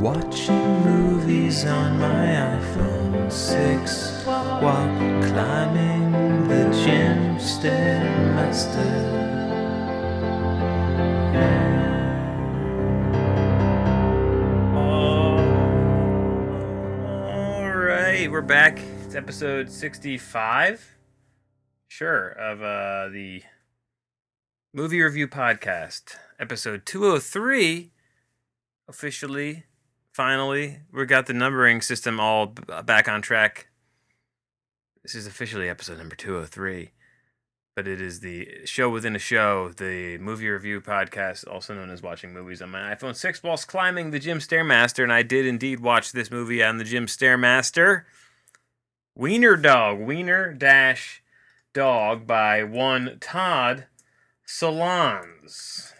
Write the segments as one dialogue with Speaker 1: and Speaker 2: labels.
Speaker 1: Watching movies on my iPhone 6 while climbing the gym stairmaster.
Speaker 2: We're back. It's episode 65. Sure, of uh the movie review podcast. Episode 203 officially finally we got the numbering system all b- uh, back on track. This is officially episode number 203. But it is the show within a show, the movie review podcast, also known as watching movies on my iPhone 6 whilst climbing the Gym Stairmaster. And I did indeed watch this movie on the Gym Stairmaster. Wiener Dog, Wiener Dash Dog by one Todd Solondz.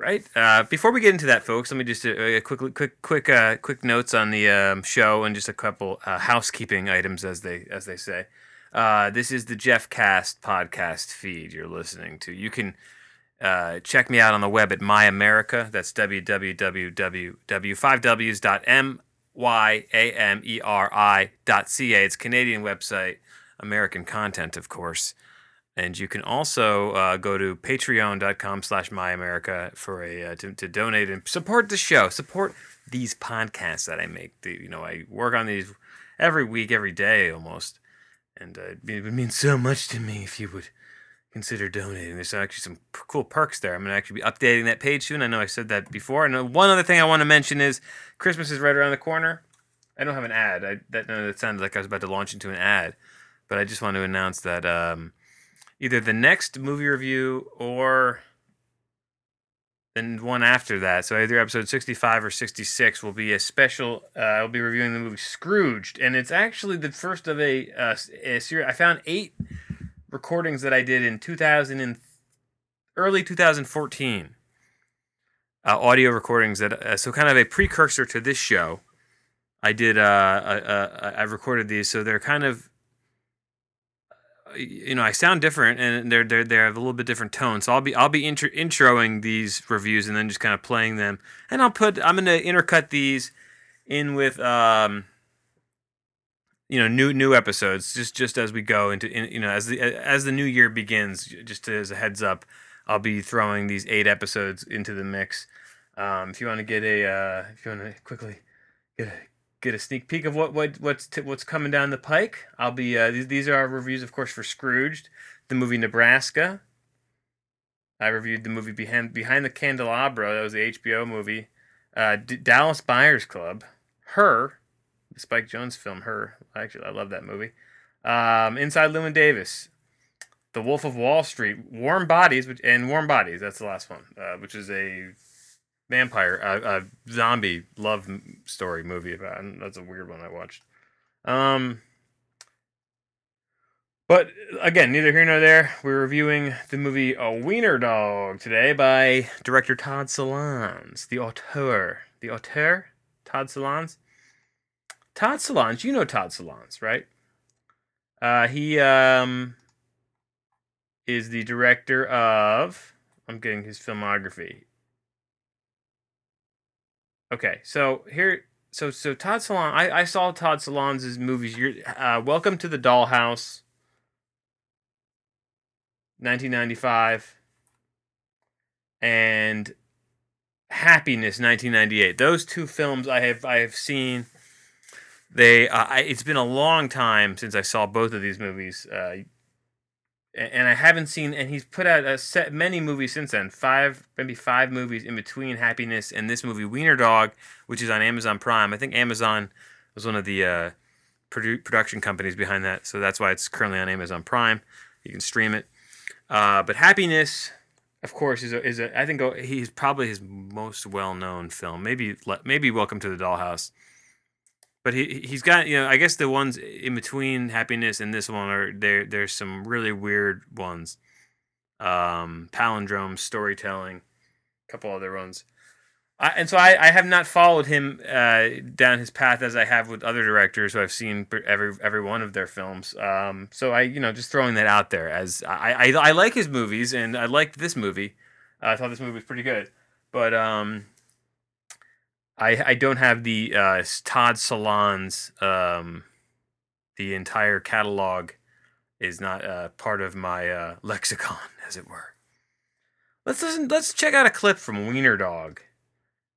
Speaker 2: Right. Uh, before we get into that, folks, let me just uh, uh, quick, quick, quick, uh, quick notes on the um, show and just a couple uh, housekeeping items, as they as they say. Uh, this is the Jeff Cast podcast feed you're listening to. You can check me out on the web at My America. That's www.5ws.myameri.ca. It's a Canadian website, American content, of course. And you can also uh, go to patreon.com slash myamerica for a uh, to, to donate and support the show, support these podcasts that I make. The, you know, I work on these every week, every day almost. And uh, it would mean so much to me if you would consider donating. There's actually some p- cool perks there. I'm going to actually be updating that page soon. I know I said that before. And uh, one other thing I want to mention is Christmas is right around the corner. I don't have an ad. I, that, no, that sounded like I was about to launch into an ad. But I just want to announce that um, either the next movie review or the one after that, so either episode 65 or 66, will be a special. Uh, I'll be reviewing the movie Scrooged. And it's actually the first of a, uh, a series. I found eight recordings that I did in 2000 and early 2014. Uh, audio recordings that uh, so kind of a precursor to this show. I did. Uh, I recorded these, so they're kind of. You know, I sound different, and they're they're they have a little bit different tone. So I'll be I'll be intro, introing these reviews and then just kind of playing them, and I'll put I'm gonna intercut these in with um you know new new episodes just just as we go into in, you know as the as the new year begins just as a heads up i'll be throwing these eight episodes into the mix um, if you want to get a uh, if you want to quickly get a get a sneak peek of what what what's t- what's coming down the pike i'll be uh, these, these are our reviews of course for scrooged the movie nebraska i reviewed the movie behind behind the candelabra that was the hbo movie uh, D- dallas buyers club her the Spike Jonze film, Her. Actually, I love that movie. Um, Inside Llewyn Davis, The Wolf of Wall Street, Warm Bodies, which, and Warm Bodies. That's the last one, uh, which is a vampire, a, a zombie love story movie about. and That's a weird one I watched. Um, but again, neither here nor there. We're reviewing the movie A Wiener Dog today by director Todd Solondz, the auteur. The auteur, Todd Solondz. Todd Solondz, you know Todd Solondz, right? Uh, he um, is the director of. I'm getting his filmography. Okay, so here, so so Todd Solondz. I, I saw Todd Solondz movies. You're, uh, Welcome to the Dollhouse. 1995 and Happiness 1998. Those two films I have I have seen they uh, I, it's been a long time since I saw both of these movies, uh, and I haven't seen. And he's put out a set many movies since then. Five, maybe five movies in between Happiness and this movie, Wiener Dog, which is on Amazon Prime. I think Amazon was one of the uh, produ- production companies behind that, so that's why it's currently on Amazon Prime. You can stream it. Uh, but Happiness, of course, is a, is a I think uh, he's probably his most well known film. Maybe maybe Welcome to the Dollhouse but he he's got you know I guess the ones in between happiness and this one are there. There's some really weird ones, um, palindrome storytelling, a couple other ones. I, and so I, I have not followed him uh, down his path as I have with other directors who I've seen every every one of their films. Um, so I you know just throwing that out there as I, I I like his movies and I liked this movie. I thought this movie was pretty good. But um, I I don't have the uh, Todd Solondz um, the entire catalog is not uh, part of my uh, lexicon, as it were. Let's listen. Let's check out a clip from Wiener Dog,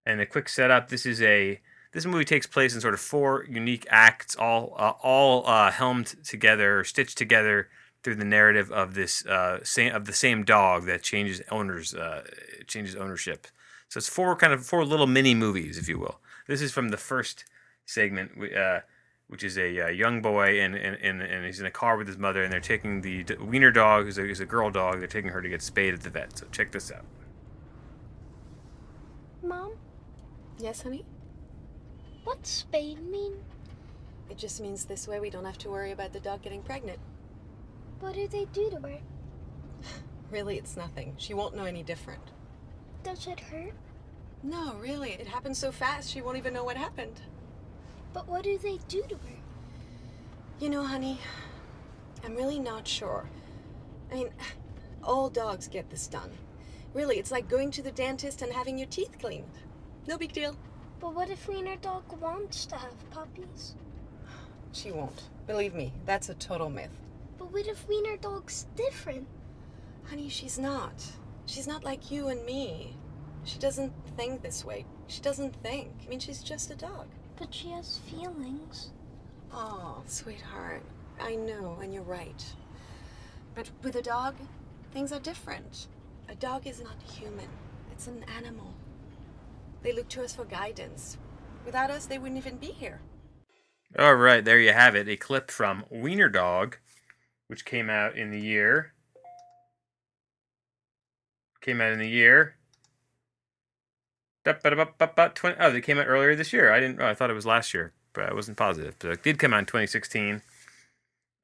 Speaker 2: and a quick setup. This is a this movie takes place in sort of four unique acts, all uh, all uh, helmed together, or stitched together through the narrative of this uh, same of the same dog that changes owners, uh, changes ownership. So it's four kind of four little mini movies, if you will. This is from the first segment, uh, which is a uh, young boy and, and, and, and he's in a car with his mother, and they're taking the d- wiener dog, who's a, who's a girl dog. They're taking her to get spayed at the vet. So check this out.
Speaker 3: Mom,
Speaker 4: Yes, honey?
Speaker 3: what's spayed mean?
Speaker 4: It just means this way we don't have to worry about the dog getting pregnant.
Speaker 3: What do they do to her?
Speaker 4: Really, it's nothing. She won't know any different.
Speaker 3: Does it hurt?
Speaker 4: No, really, it happened so fast she won't even know what happened.
Speaker 3: But what do they do to her?
Speaker 4: You know, honey, I'm really not sure. I mean, all dogs get this done. Really, it's like going to the dentist and having your teeth cleaned. No big deal.
Speaker 3: But what if Wiener Dog wants to have puppies?
Speaker 4: She won't. Believe me, that's a total myth.
Speaker 3: But what if Wiener Dog's different?
Speaker 4: Honey, she's not. She's not like you and me. She doesn't think this way. She doesn't think. I mean, she's just a dog.
Speaker 3: But she has feelings.
Speaker 4: Oh, sweetheart. I know, and you're right. But with a dog, things are different. A dog is not human, it's an animal. They look to us for guidance. Without us, they wouldn't even be here.
Speaker 2: All right, there you have it. A clip from Wiener Dog, which came out in the year. Came out in the year. Da-ba-da-ba-ba-ba, 20 Oh, they came out earlier this year. I didn't. Oh, I thought it was last year, but I wasn't positive. But it did come out in 2016.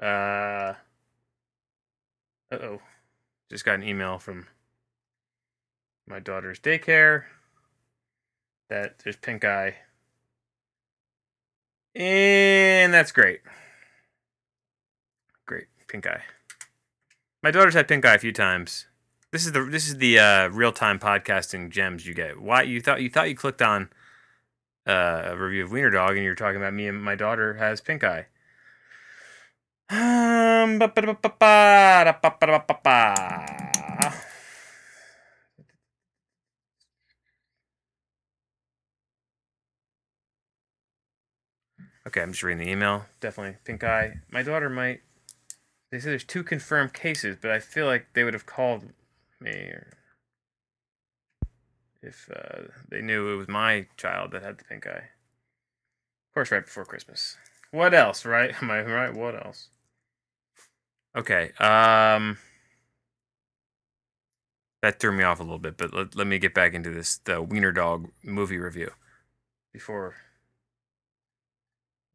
Speaker 2: Uh. Uh oh. Just got an email from my daughter's daycare that there's pink eye. And that's great. Great. Pink eye. My daughter's had pink eye a few times. This is the this is the uh, real time podcasting gems you get. Why you thought you thought you clicked on uh, a review of Wiener Dog and you're talking about me and my daughter has pink eye. Um. Okay, I'm just reading the email. Definitely pink eye. My daughter might. They say there's two confirmed cases, but I feel like they would have called me or if uh, they knew it was my child that had the pink eye. Of course, right before Christmas. What else, right? Am I right? What else? Okay. Um, that threw me off a little bit, but let, let me get back into this the Wiener Dog movie review before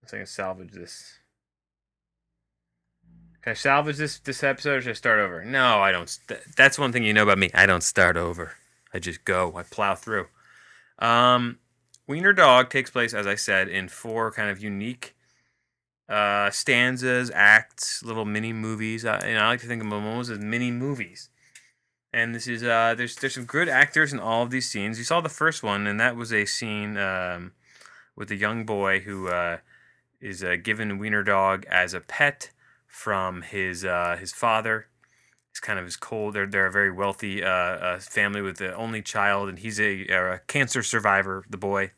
Speaker 2: so I can salvage this. Can I salvage this this episode or should I start over? No, I don't. St- that's one thing you know about me. I don't start over. I just go. I plow through. Um, Wiener Dog takes place, as I said, in four kind of unique uh, stanzas, acts, little mini movies. Uh, and I like to think of them almost as mini movies. And this is uh, there's there's some good actors in all of these scenes. You saw the first one, and that was a scene um, with a young boy who uh, is uh, given Wiener Dog as a pet from his uh, his father. He's kind of his cold. They're they're a very wealthy uh, uh, family with the only child, and he's a, a cancer survivor. The boy,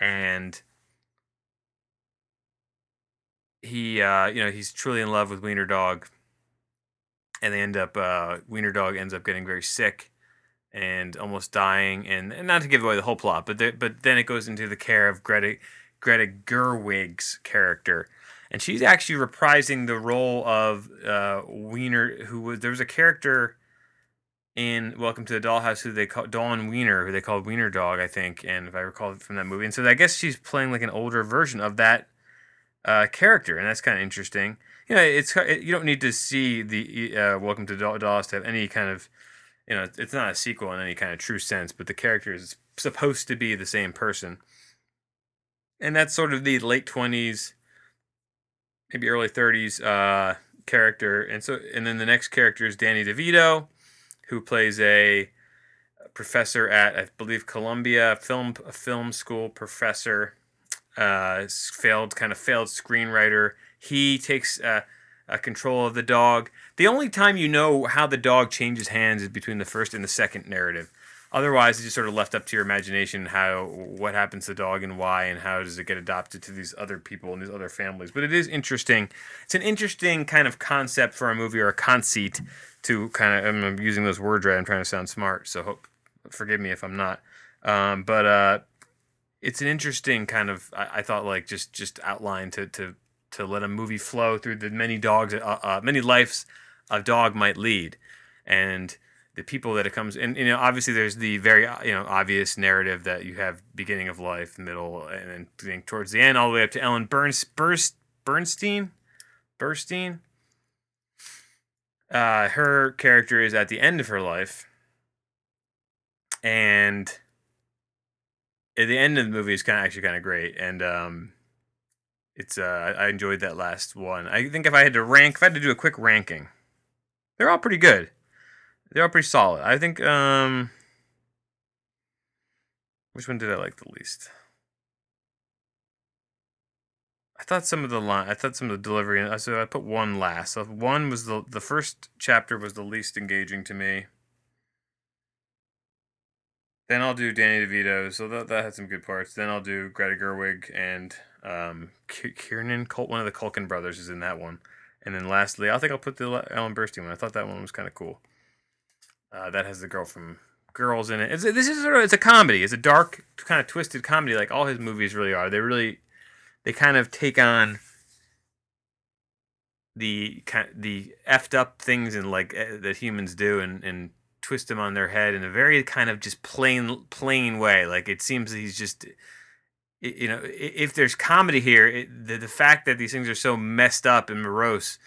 Speaker 2: and he uh, you know he's truly in love with Wiener Dog, and they end up uh, Wiener Dog ends up getting very sick and almost dying, and, and not to give away the whole plot, but the, but then it goes into the care of Greta Greta Gerwig's character, and she's actually reprising the role of uh, Wiener, who was there was a character in Welcome to the Dollhouse who they call Dawn Wiener, who they called Wiener Dog, I think, and if I recall from that movie, and so I guess she's playing like an older version of that uh, character, and that's kind of interesting. You know, it's it, you don't need to see the uh, Welcome to Doll- Dollhouse to have any kind of you know, it's not a sequel in any kind of true sense, but the character is supposed to be the same person and that's sort of the late 20s maybe early 30s uh, character and so and then the next character is danny devito who plays a professor at I believe Columbia film film school professor, uh, failed kind of failed screenwriter. He takes uh, control of the dog. The only time you know how the dog changes hands is between the first and the second narrative. Otherwise, it's just sort of left up to your imagination how what happens to the dog and why and how does it get adopted to these other people and these other families. But it is interesting. It's an interesting kind of concept for a movie or a conceit to kind of. I'm using those words right. I'm trying to sound smart. So hope, forgive me if I'm not. Um, but uh, it's an interesting kind of. I, I thought like just just outline to to to let a movie flow through the many dogs, uh, uh, many lives a dog might lead, and the people that it comes and you know obviously there's the very you know obvious narrative that you have beginning of life middle and then towards the end all the way up to ellen burns Burst, bernstein? Burstein? Uh, her character is at the end of her life. And at the end of the movie is kind of actually kind of great. And um it's uh I enjoyed that last one. I think if i had to rank if i had to do a quick ranking they're all pretty good they're pretty solid. I think um which one did I like the least? I thought some of the line I thought some of the delivery so I put one last. So one was the the first chapter was the least engaging to me. Then I'll do Danny DeVito, so that, that had some good parts. Then I'll do Greta Gerwig and um, Kiernan. One of the Culkin brothers is in that one. And then lastly, I think I'll put the Ellen Burstyn one. I thought that one was kind of cool. Uh, that has the girl from Girls in it. It's, this is sort of it's a comedy. It's a dark, kind of twisted comedy, like all his movies really are. They really, they kind of take on the kind the effed up things and like eh, that humans do and and twist them on their head in a very kind of just plain plain way. Like it seems that he's just you know if there's comedy here, it, the the fact that these things are so messed up and morose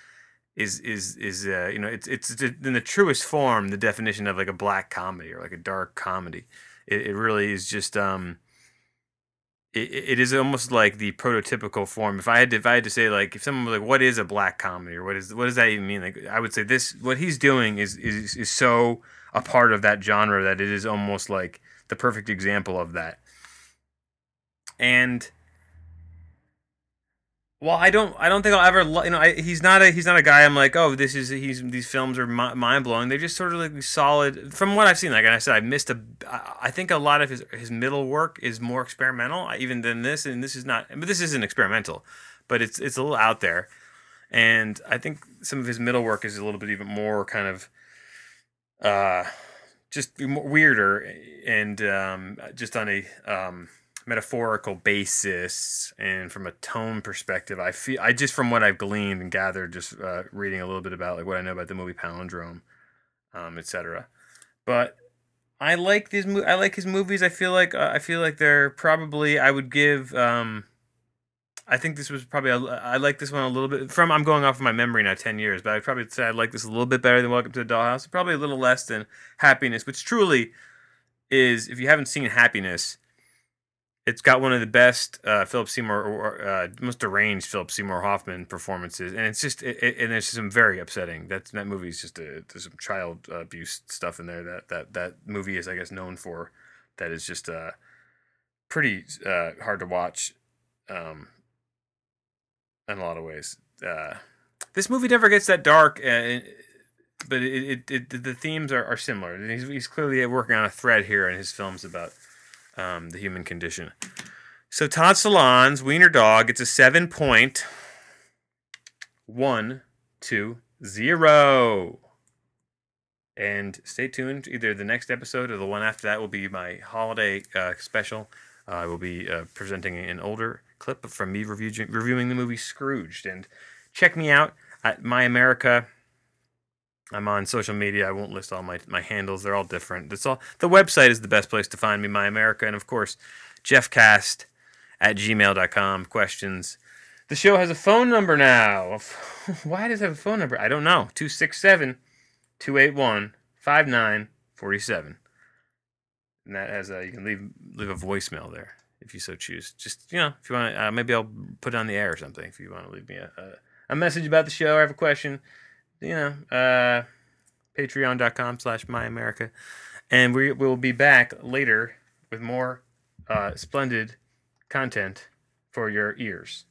Speaker 2: is is is uh, you know it's it's in the truest form the definition of like a black comedy or like a dark comedy. It, it really is just um. It, it is almost like the prototypical form. If I had to, if I had to say like if someone was like, what is a black comedy or what is what does that even mean? Like I would say this what he's doing is is is so a part of that genre that it is almost like the perfect example of that. And well, I don't. I don't think I'll ever. You know, I, he's not a. He's not a guy. I'm like, oh, this is. He's. These films are mi- mind blowing. They're just sort of like solid. From what I've seen, like I said, I missed a. I think a lot of his his middle work is more experimental, even than this. And this is not. But this isn't experimental, but it's it's a little out there. And I think some of his middle work is a little bit even more kind of. Uh, just weirder and um, just on a um, metaphorical basis and from a tone perspective i feel i just from what i've gleaned and gathered just uh, reading a little bit about like what i know about the movie palindrome um, etc but i like these mo- i like his movies. I feel like uh, i feel like they're probably i would give um, i think this was probably a, i like this one a little bit from i'm going off of my memory now 10 years but i'd probably say i like this a little bit better than welcome to the dollhouse probably a little less than happiness which truly is if you haven't seen happiness it's got one of the best uh, Philip Seymour uh, most deranged Philip Seymour Hoffman performances, and it's just it, it, and there's some very upsetting. That that movie is just a, there's some child abuse stuff in there that that that movie is I guess known for. That is just uh, pretty uh, hard to watch, um, in a lot of ways. Uh, this movie never gets that dark, uh, but it, it, it the themes are, are similar. He's, he's clearly working on a thread here in his films about um, the human condition. So Todd Solondz Wiener Dog gets a seven point one two zero. And stay tuned. Either the next episode or the one after that will be my holiday uh, special. Uh, I will be uh, presenting an older clip from me review- reviewing the movie Scrooged. And check me out at My America. I'm on social media. I won't list all my, my handles. They're all different. That's all. The website is the best place to find me, My America. And of course, jeffcast at gmail.com. Questions. The show has a phone number now. Why does it have a phone number? I don't know. 267 281 5947. And that has a, you can leave leave a voicemail there if you so choose. Just, you know, if you want uh, maybe I'll put it on the air or something if you want to leave me a, a, a message about the show or have a question you know, uh, patreon.com slash my America. And we will be back later with more uh, splendid content for your ears.